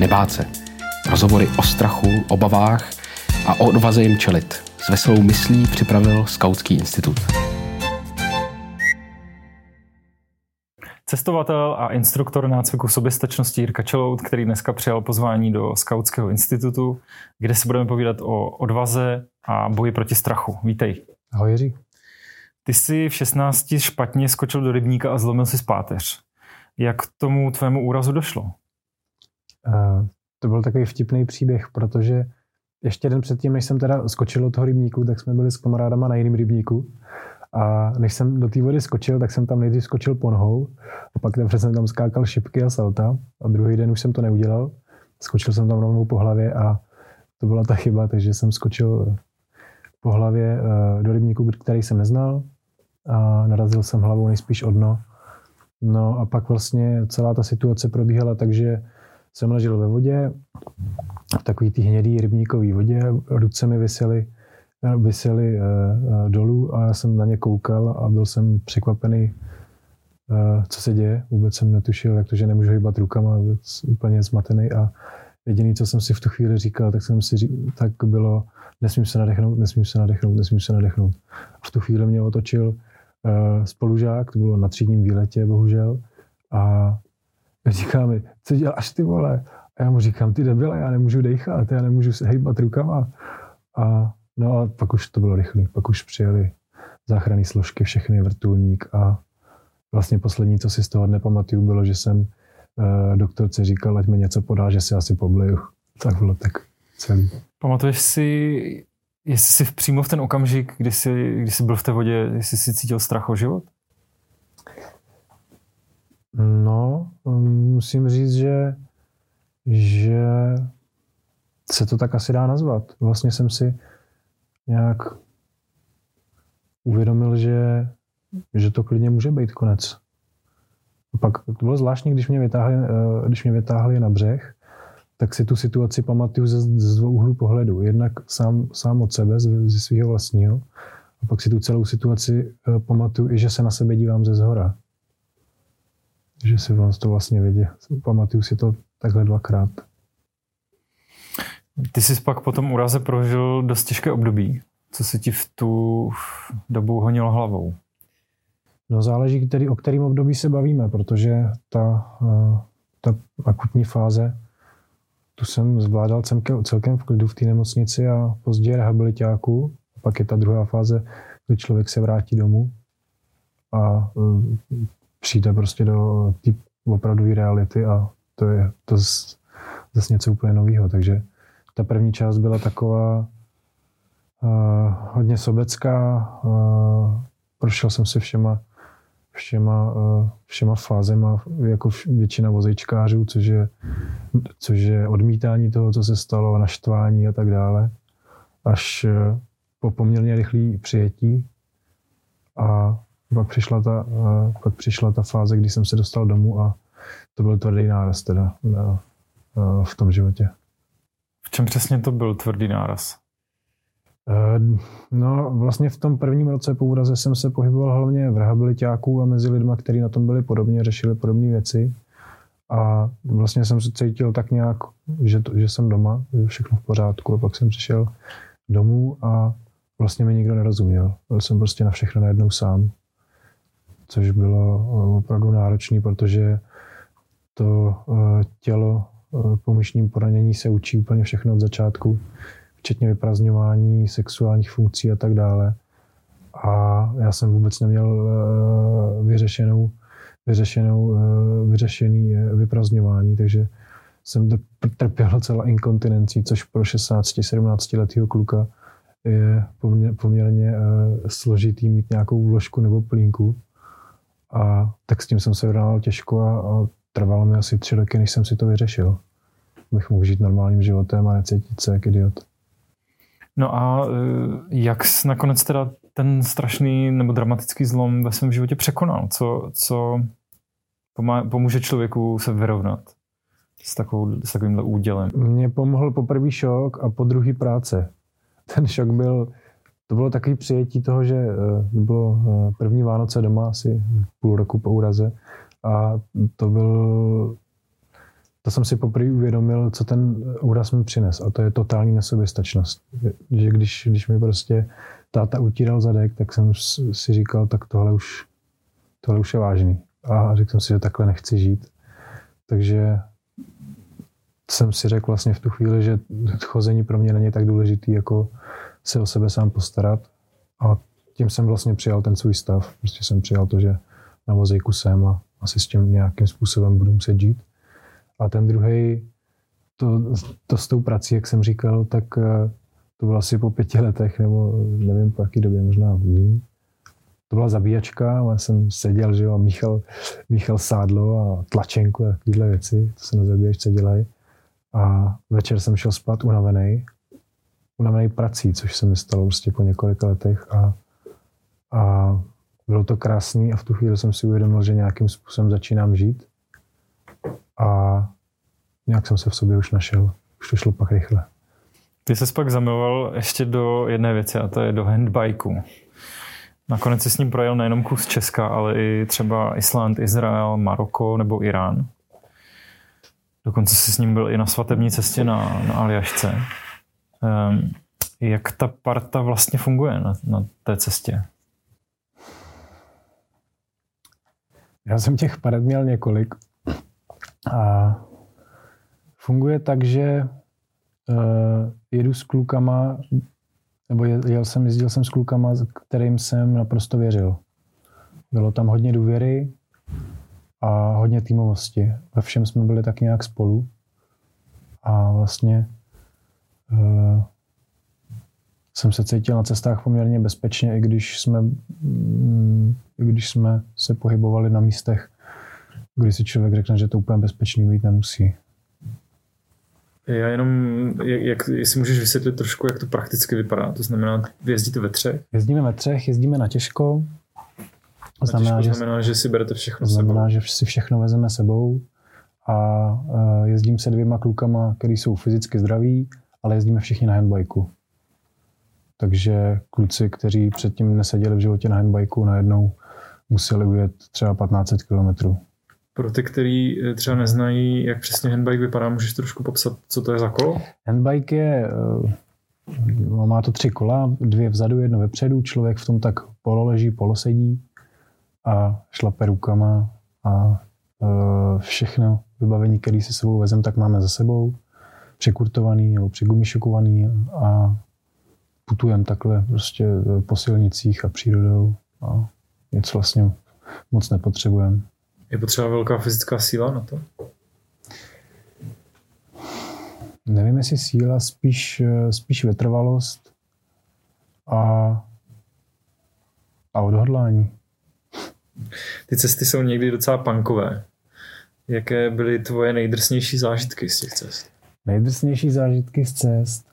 nebát se. Rozhovory o strachu, obavách a o odvaze jim čelit. S veselou myslí připravil Skautský institut. Cestovatel a instruktor nácviku soběstačnosti Jirka Čelout, který dneska přijal pozvání do Skautského institutu, kde se budeme povídat o odvaze a boji proti strachu. Vítej. Ahoj Jiří. Ty jsi v 16 špatně skočil do rybníka a zlomil si spáteř. Jak k tomu tvému úrazu došlo? Uh, to byl takový vtipný příběh, protože ještě den předtím, než jsem teda skočil do toho rybníku, tak jsme byli s kamarádama na jiném rybníku. A než jsem do té vody skočil, tak jsem tam nejdřív skočil ponhou a pak teprve jsem tam skákal šipky a salta a druhý den už jsem to neudělal. Skočil jsem tam rovnou po hlavě a to byla ta chyba, takže jsem skočil po hlavě eh, do rybníku, který jsem neznal a narazil jsem hlavou nejspíš o dno. No a pak vlastně celá ta situace probíhala tak, že jsem ležel ve vodě, v takový té hnědý rybníkový vodě, ruce mi vysely, vysely uh, dolů a já jsem na ně koukal a byl jsem překvapený, uh, co se děje. Vůbec jsem netušil, jak to, že nemůžu hýbat rukama, vůbec úplně zmatený a jediný, co jsem si v tu chvíli říkal, tak jsem si říkal, tak bylo, nesmím se nadechnout, nesmím se nadechnout, nesmím se nadechnout. A v tu chvíli mě otočil spolužák, to bylo na třídním výletě, bohužel, a říká mi, co děláš ty vole? A já mu říkám, ty debile, já nemůžu dechat, já nemůžu se hejbat rukama. A no a pak už to bylo rychlé, pak už přijeli záchranné složky, všechny vrtulník a vlastně poslední, co si z toho nepamatuju, bylo, že jsem uh, doktorce říkal, ať mi něco podá, že si asi pobleju. Tak bylo tak celý. Pamatuješ si, jestli jsi přímo v ten okamžik, kdy jsi, kdy jsi byl v té vodě, jestli jsi cítil strach o život? No, musím říct, že, že se to tak asi dá nazvat. Vlastně jsem si nějak uvědomil, že, že to klidně může být konec. A pak to bylo zvláštní, když mě vytáhli, eh, když mě vytáhli na břeh, tak si tu situaci pamatuju ze, ze dvou úhlů pohledu. Jednak sám, sám od sebe, ze, ze svého vlastního, a pak si tu celou situaci eh, pamatuju i, že se na sebe dívám ze zhora že si vás to vlastně vidí. Pamatuju si to takhle dvakrát. Ty jsi pak po tom úraze prožil dost těžké období. Co se ti v tu dobu honilo hlavou? No záleží, který, o kterém období se bavíme, protože ta, eh, ta akutní fáze, tu jsem zvládal celkem, celkem v klidu v té nemocnici a později rehabilitáku. Pak je ta druhá fáze, kdy člověk se vrátí domů a eh, přijde prostě do té opravdové reality a to je to zase něco úplně nového. Takže ta první část byla taková uh, hodně sobecká. Uh, prošel jsem si všema, všema, uh, všema fázema, jako většina vozejčkářů, což je, což je odmítání toho, co se stalo, naštvání a tak dále, až uh, po poměrně rychlé přijetí. A pak přišla ta, uh, pak přišla ta fáze, kdy jsem se dostal domů a to byl tvrdý náraz teda uh, uh, v tom životě. V čem přesně to byl tvrdý náraz? No, vlastně v tom prvním roce po úraze jsem se pohyboval hlavně v rehabilitáků a mezi lidmi, kteří na tom byli podobně, řešili podobné věci. A vlastně jsem se cítil tak nějak, že, to, že jsem doma, že všechno v pořádku. A pak jsem přišel domů a vlastně mi nikdo nerozuměl. Byl jsem prostě na všechno najednou sám což bylo eh, opravdu náročné, protože to eh, tělo eh, po myšním poranění se učí úplně všechno od začátku, včetně vyprazňování sexuálních funkcí a tak dále. A já jsem vůbec neměl vyřešenou, vyřešenou, vyřešený vyprazňování, takže jsem trpěl celá inkontinencí, což pro 16-17 letého kluka je poměrně složitý mít nějakou vložku nebo plínku. A tak s tím jsem se vyrovnal těžko a, a trvalo mi asi tři roky, než jsem si to vyřešil. Abych mohl žít normálním životem a necítit se jak idiot. No a e, jak jsi nakonec teda ten strašný nebo dramatický zlom ve svém životě překonal? Co, co pomůže člověku se vyrovnat s, takovou, s takovýmhle údělem? Mně pomohl po první šok a po druhý práce. Ten šok byl to bylo takový přijetí toho, že eh, bylo eh, první Vánoce doma asi půl roku po úraze a to byl to jsem si poprvé uvědomil, co ten úraz mi přines. A to je totální nesoběstačnost. Že když, když mi prostě táta utíral zadek, tak jsem si říkal, tak tohle už, tohle už je vážný. A řekl jsem si, že takhle nechci žít. Takže jsem si řekl vlastně v tu chvíli, že chození pro mě není tak důležitý, jako se o sebe sám postarat. A tím jsem vlastně přijal ten svůj stav. Prostě jsem přijal to, že na vozejku jsem a asi s tím nějakým způsobem budu muset žít. A ten druhý, to, to s tou prací, jak jsem říkal, tak eh, to bylo asi po pěti letech, nebo nevím po jaký době, možná v To byla zabíjačka, já jsem seděl, že jo, a míchal, míchal sádlo a tlačenku a takovéhle věci, to se na zabíjačce dělají. A večer jsem šel spát unavený, unavený prací, což se mi stalo prostě po několika letech a, a bylo to krásný a v tu chvíli jsem si uvědomil, že nějakým způsobem začínám žít a nějak jsem se v sobě už našel. Už to šlo pak rychle. Ty se pak zamiloval ještě do jedné věci a to je do handbajku. Nakonec si s ním projel nejenom kus Česka, ale i třeba Island, Izrael, Maroko nebo Irán. Dokonce si s ním byl i na svatební cestě na, na Aljašce. Um, jak ta parta vlastně funguje na, na té cestě? Já jsem těch paret měl několik. A funguje tak, že uh, jedu s klukama, nebo jel jsem, jezdil jsem s klukama, kterým jsem naprosto věřil. Bylo tam hodně důvěry a hodně týmovosti. Ve všem jsme byli tak nějak spolu. A vlastně jsem se cítil na cestách poměrně bezpečně, i když jsme, mm, i když jsme se pohybovali na místech, kdy si člověk řekne, že to úplně bezpečný být nemusí. Já jenom, jak, jak, jestli můžeš vysvětlit trošku, jak to prakticky vypadá. To znamená, jezdíte ve třech? Jezdíme ve třech, jezdíme na těžko. To znamená, těžko že, znamená, že si berete všechno znamená, sebou. že si všechno vezeme sebou a uh, jezdím se dvěma klukama, který jsou fyzicky zdraví, ale jezdíme všichni na handbajku. Takže kluci, kteří předtím neseděli v životě na handbajku, najednou museli ujet třeba 1500 kilometrů. Pro ty, kteří eh, třeba neznají, jak přesně handbike vypadá, můžeš trošku popsat, co to je za kolo? Handbike je, eh, má to tři kola, dvě vzadu, jedno vepředu, člověk v tom tak pololeží, polosedí a šlape rukama a eh, všechno vybavení, které si sebou vezem, tak máme za sebou, přikurtovaný nebo přigumišokovaný a putujeme takhle prostě po silnicích a přírodou a nic vlastně moc nepotřebujeme. Je potřeba velká fyzická síla na to? Nevím, jestli síla, spíš, spíš vytrvalost a, a odhodlání. Ty cesty jsou někdy docela punkové. Jaké byly tvoje nejdrsnější zážitky z těch cest? Nejdrsnější zážitky z cest?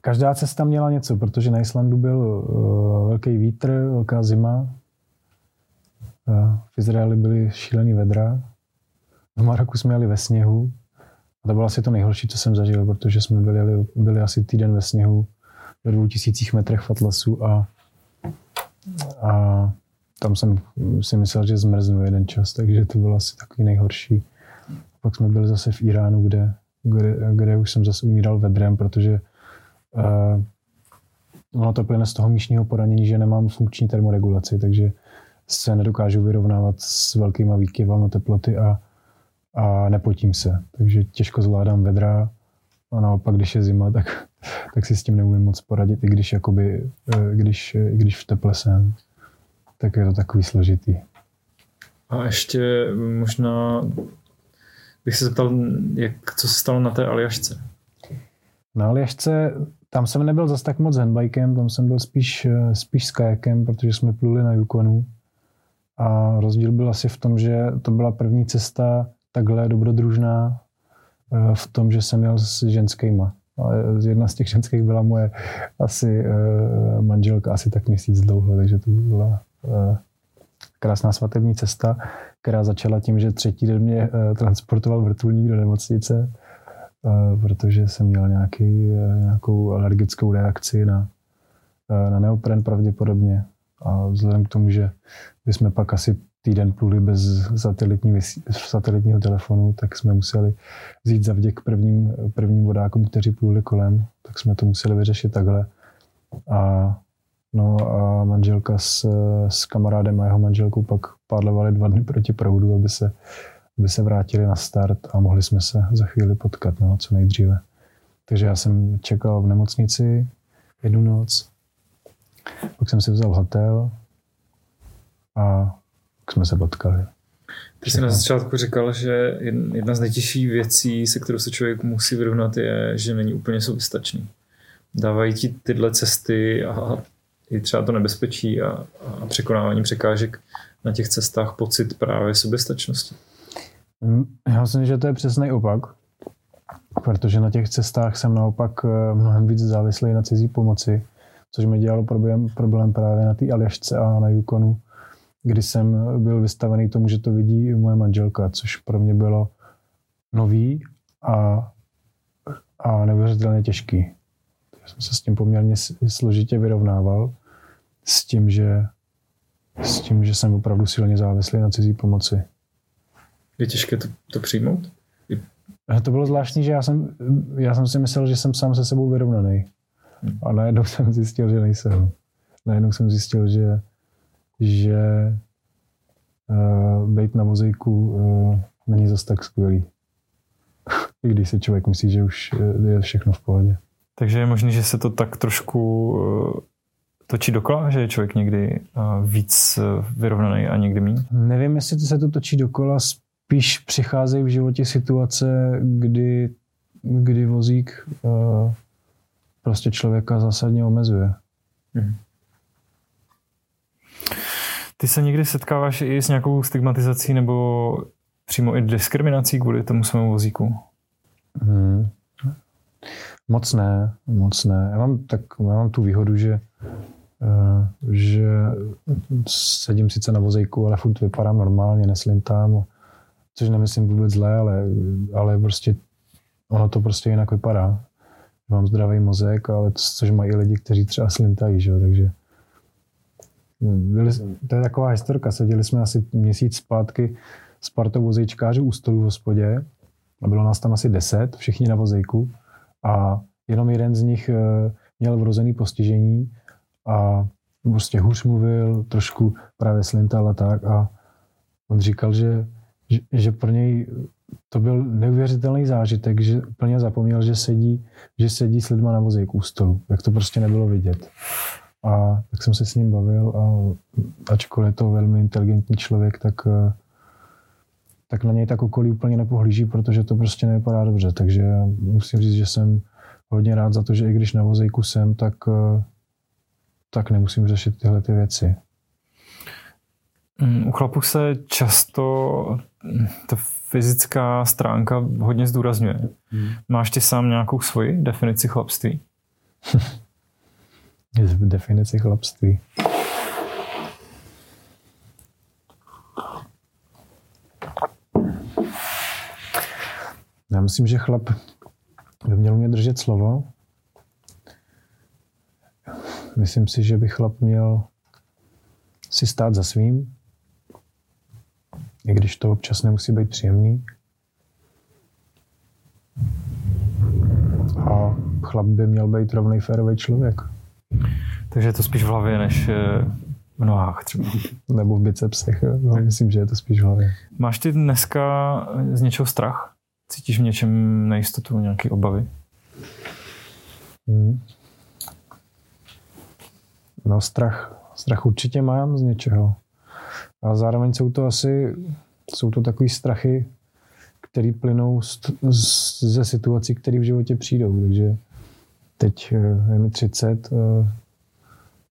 Každá cesta měla něco, protože na Islandu byl uh, velký vítr, velká zima, v Izraeli byly šílený vedra, v Maroku jsme jeli ve sněhu a to bylo asi to nejhorší, co jsem zažil, protože jsme byli, byli asi týden ve sněhu ve dvou tisících metrech v Atlasu a, a tam jsem si myslel, že zmrznu jeden čas, takže to bylo asi takový nejhorší. Pak jsme byli zase v Iránu, kde, kde, kde už jsem zase umíral vedrem, protože uh, ono to plyne z toho míšního poranění, že nemám funkční termoregulaci, takže se nedokážu vyrovnávat s velkýma výkyvama teploty a, a nepotím se. Takže těžko zvládám vedra a naopak, když je zima, tak, tak si s tím neumím moc poradit, i když, jakoby, eh, když, i když v teple jsem, tak je to takový složitý. A ještě možná bych se zeptal, jak, co se stalo na té Aljašce? Na Aljašce tam jsem nebyl zase tak moc handbikem, tam jsem byl spíš, eh, spíš s kajakem, protože jsme pluli na Yukonu a rozdíl byl asi v tom, že to byla první cesta takhle dobrodružná eh, v tom, že jsem jel s ženskýma. Jedna z těch ženských byla moje asi eh, manželka, asi tak měsíc dlouho, takže to byla krásná svatební cesta, která začala tím, že třetí den mě transportoval vrtulník do nemocnice, protože jsem měl nějaký, nějakou alergickou reakci na, na neopren pravděpodobně A vzhledem k tomu, že jsme pak asi týden pluli bez satelitní, satelitního telefonu, tak jsme museli vzít zavděk prvním, prvním vodákům, kteří pluli kolem, tak jsme to museli vyřešit takhle. A, no a manželka s, s kamarádem a jeho manželkou pak pádlovali dva dny proti proudu, aby se, aby se vrátili na start a mohli jsme se za chvíli potkat, no, co nejdříve. Takže já jsem čekal v nemocnici jednu noc, pak jsem si vzal hotel a jsme se potkali. Ty jsi na začátku říkal, že jedna z nejtěžších věcí, se kterou se člověk musí vyrovnat, je, že není úplně soběstačný. Dávají ti tyhle cesty a i třeba to nebezpečí a, a překonávání překážek na těch cestách pocit právě soběstačnosti? Mm, já myslím, že to je přesný opak, protože na těch cestách jsem naopak eh, mnohem víc závislý na cizí pomoci, což mi dělalo problém, problém právě na té Aljašce a na Yukonu, kdy jsem byl vystavený tomu, že to vidí i moje manželka, což pro mě bylo nový a, a neuvěřitelně těžký. Já jsem se s tím poměrně složitě vyrovnával s tím, že, s tím, že jsem opravdu silně závislý na cizí pomoci. Je těžké to, to přijmout? To bylo zvláštní, že já jsem, já jsem si myslel, že jsem sám se sebou vyrovnaný. Hmm. A najednou jsem zjistil, že nejsem. Najednou jsem zjistil, že že uh, být na vozejku uh, není zase tak skvělý. I když si člověk myslí, že už je všechno v pohodě. Takže je možné, že se to tak trošku uh, točí dokola, že je člověk někdy uh, víc vyrovnaný a někdy méně? Nevím, jestli to se to točí dokola, spíš přicházejí v životě situace, kdy, kdy vozík uh, prostě člověka zásadně omezuje. Hmm. Ty se někdy setkáváš i s nějakou stigmatizací nebo přímo i diskriminací kvůli tomu svému vozíku? Hmm. Moc ne, moc ne. Já mám, tak, já mám tu výhodu, že, uh, že sedím sice na vozejku, ale furt vypadám normálně, neslintám, což nemyslím vůbec zlé, ale, ale prostě ono to prostě jinak vypadá. Mám zdravý mozek, ale což mají lidi, kteří třeba slintají, že? takže byli, to je taková historka. Seděli jsme asi měsíc zpátky s partou vozejčkářů u stolu v hospodě a bylo nás tam asi deset, všichni na vozejku a jenom jeden z nich eh, měl vrozený postižení a prostě hůř mluvil, trošku právě slintal a tak a on říkal, že, že, že pro něj to byl neuvěřitelný zážitek, že úplně zapomněl, že sedí, že sedí s lidma na vozejku u stolu, jak to prostě nebylo vidět. A tak jsem se s ním bavil a ačkoliv je to velmi inteligentní člověk, tak, eh, tak na něj tak okolí úplně nepohlíží, protože to prostě nevypadá dobře. Takže musím říct, že jsem hodně rád za to, že i když na vozejku jsem, tak, eh, tak nemusím řešit tyhle ty věci. Mm, u chlapů se často ta fyzická stránka hodně zdůrazňuje. Hmm. Máš ty sám nějakou svoji definici chlapství? definici chlapství. Myslím, že chlap by měl mě držet slovo. Myslím si, že by chlap měl si stát za svým, i když to občas nemusí být příjemný. A chlap by měl být rovný férový člověk. Takže je to spíš v hlavě než eh, v nohách třeba. Nebo v bicepsech. No, myslím, že je to spíš v hlavě. Máš ty dneska z něčeho strach? Cítíš v něčem nejistotu, nějaké obavy? Hmm. No strach, strach určitě mám z něčeho. A zároveň jsou to asi, jsou to takové strachy, které plynou z, z, ze situací, které v životě přijdou. Takže teď eh, je mi 30, eh,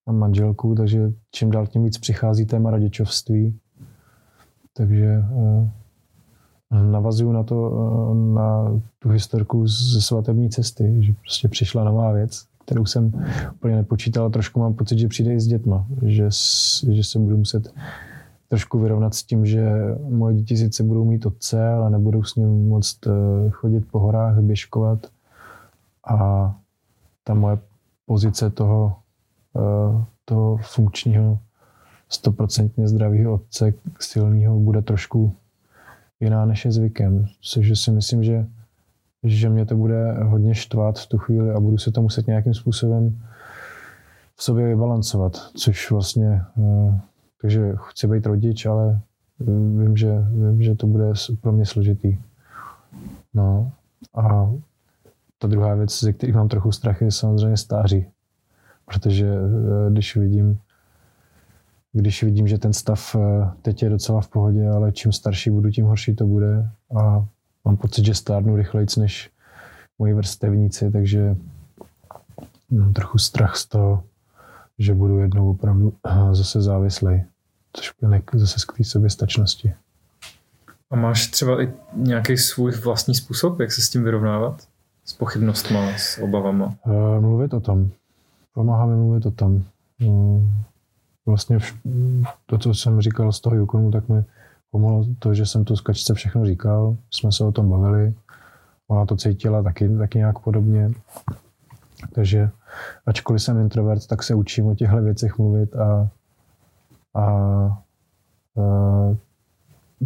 mám manželku, takže čím dál tím víc přichází téma rodičovství. Takže eh, navazuju na to, na tu historku ze svatební cesty, že prostě přišla nová věc, kterou jsem úplně nepočítal. Trošku mám pocit, že přijde i s dětma, že, že se budu muset trošku vyrovnat s tím, že moje děti sice budou mít otce, ale nebudou s ním moct chodit po horách, běžkovat. A ta moje pozice toho, eh, toho funkčního stoprocentně zdravého otce, silného, bude trošku jiná než je zvykem. Což si myslím, že, že mě to bude hodně štvat v tu chvíli a budu se to muset nějakým způsobem v sobě vybalancovat, což vlastně, eh, takže chci být rodič, ale vím, že, vím, že to bude pro mě složitý. No a ta druhá věc, ze kterých mám trochu strach, je samozřejmě stáří. Protože eh, když vidím, když vidím, že ten stav eh, teď je docela v pohodě, ale čím starší budu, tím horší to bude. A mám pocit, že stárnu rychleji než moji vrstevníci, takže mám trochu strach z toho, že budu jednou opravdu eh, zase závislý. Což je zase z té soběstačnosti. A máš třeba i nějaký svůj vlastní způsob, jak se s tím vyrovnávat? S pochybnostma, s obavama? Uh, mluvit o tom. Pomáhá mi mluvit o tom. Vlastně vš- to, co jsem říkal z toho Yukonu, tak mi pomohlo to, že jsem tu skačce všechno říkal, jsme se o tom bavili. Ona to cítila taky, taky nějak podobně. Takže ačkoliv jsem introvert, tak se učím o těchto věcech mluvit a, a, a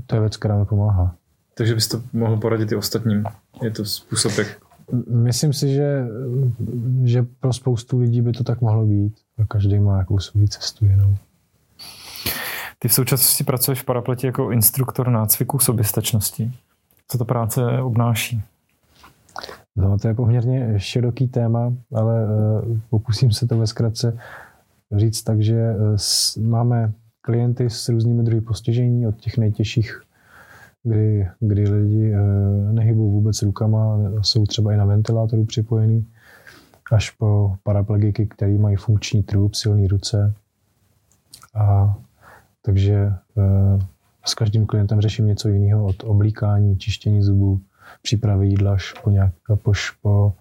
to je věc, která mi pomáhá. Takže bys to mohl poradit i ostatním. Je to způsob, jak... Myslím si, že, že pro spoustu lidí by to tak mohlo být. A každý má jakou svou cestu jinou. Ty v současnosti pracuješ v Parapletě jako instruktor nácviku soběstačnosti. Co ta práce obnáší? No, to je poměrně široký téma, ale uh, pokusím se to ve zkratce říct tak, že uh, máme klienty s různými druhy postižení, od těch nejtěžších, kdy, kdy lidi uh, nehybou vůbec rukama, jsou třeba i na ventilátoru připojený, až po paraplegiky, který mají funkční trup, silné ruce. A takže uh, s každým klientem řeším něco jiného, od oblíkání, čištění zubů, přípravy jídla až po, nějak, po, po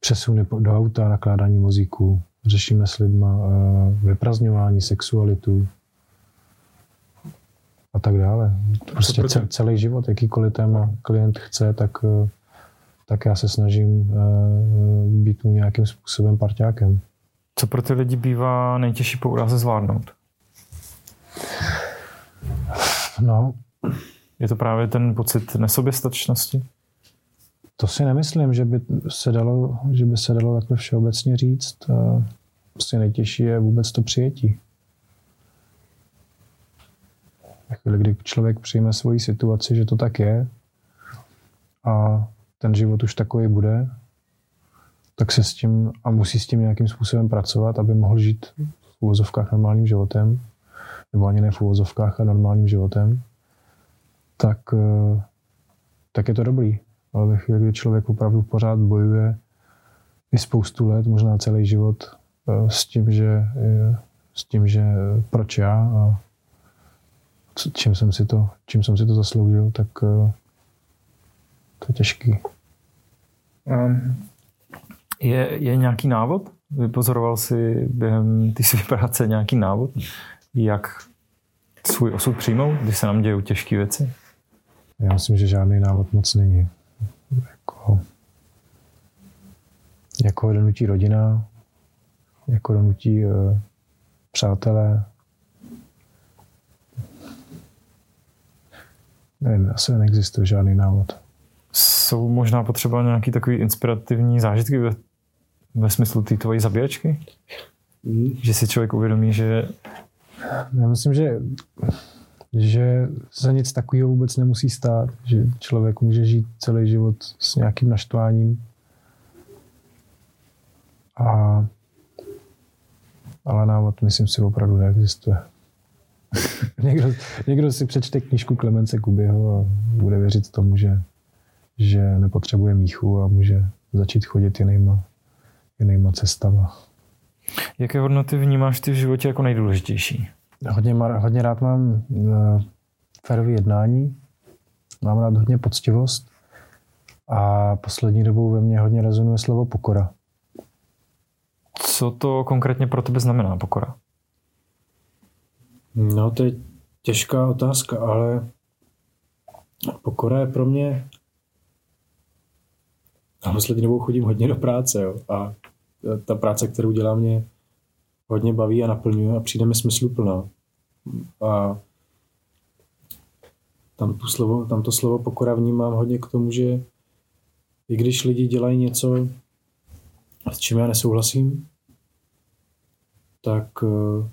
přesuny do auta, nakládání vozíků. Řešíme s lidma uh, vyprazňování, sexualitu a tak dále. Prostě cel, celý život, jakýkoliv téma klient chce, tak, uh, tak já se snažím uh, být mu nějakým způsobem parťákem. Co pro ty lidi bývá nejtěžší po úraze zvládnout? No, je to právě ten pocit nesoběstačnosti? To si nemyslím, že by se dalo, že by se dalo takhle všeobecně říct. Prostě nejtěžší je vůbec to přijetí. V chvíli, kdy člověk přijme svoji situaci, že to tak je a ten život už takový bude, tak se s tím a musí s tím nějakým způsobem pracovat, aby mohl žít v úvozovkách normálním životem, nebo ani ne v úvozovkách a normálním životem, tak, eh, tak je to dobrý. Ale ve chvíli, kdy člověk opravdu pořád bojuje i spoustu let, možná celý život eh, s tím, že, s tím, že proč já a čím jsem si to, čím jsem si to zasloužil, tak eh, to je těžký. Um, je, je nějaký návod? Vypozoroval jsi během té své práce nějaký návod, jak svůj osud přijmout, když se nám dějou těžké věci? Já myslím, že žádný návod moc není. Jako, jako donutí rodina, jako donutí uh, přátelé. Nevím, asi neexistuje žádný návod. Jsou možná potřeba nějaký takový inspirativní zážitky ve, ve smyslu té tvojí zabíjačky? Mm. Že si člověk uvědomí, že... Já myslím, že že za nic takového vůbec nemusí stát, že člověk může žít celý život s nějakým naštváním. A, ale návod, myslím si, opravdu neexistuje. někdo, někdo si přečte knížku Klemence Kubyho a bude věřit tomu, že, že nepotřebuje míchu a může začít chodit jinýma, jinýma cestama. Jaké hodnoty vnímáš ty v životě jako nejdůležitější? Hodně, hodně rád mám uh, férové jednání, mám rád hodně poctivost a poslední dobou ve mně hodně rezonuje slovo pokora. Co to konkrétně pro tebe znamená pokora? No, to je těžká otázka, ale pokora je pro mě... A poslední dobou chodím hodně do práce, jo. A ta práce, kterou dělám, mě hodně baví a naplňuje a přijde mi smysluplná. A tam, tu slovo, tam to slovo pokora vnímám hodně k tomu, že i když lidi dělají něco, s čím já nesouhlasím, tak, eh,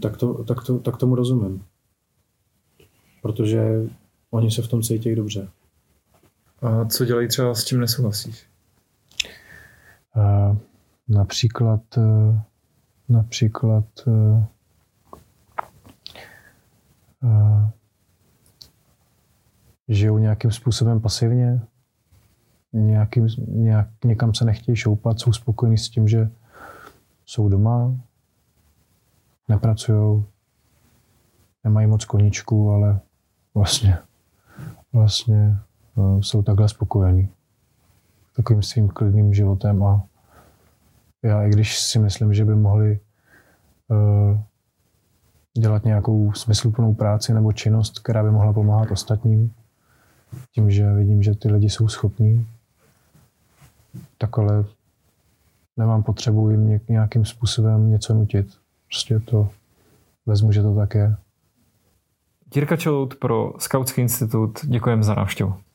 tak, to, tak, to, tak tomu rozumím. Protože oni se v tom cítí dobře. A co dělají třeba s čím nesouhlasíš? Uh, například uh, například uh, uh, žijou nějakým způsobem pasivně, nějakým, nějak, někam se nechtějí šoupat, jsou spokojení s tím, že jsou doma, nepracují, nemají moc koníčků, ale vlastně, vlastně jsou takhle spokojení takovým svým klidným životem a já i když si myslím, že by mohli uh, dělat nějakou smysluplnou práci nebo činnost, která by mohla pomáhat ostatním, tím, že vidím, že ty lidi jsou schopní, tak ale nemám potřebu jim nějakým způsobem něco nutit. Prostě to vezmu, že to tak je. Jirka Čelout pro Skautský institut, děkujeme za návštěvu.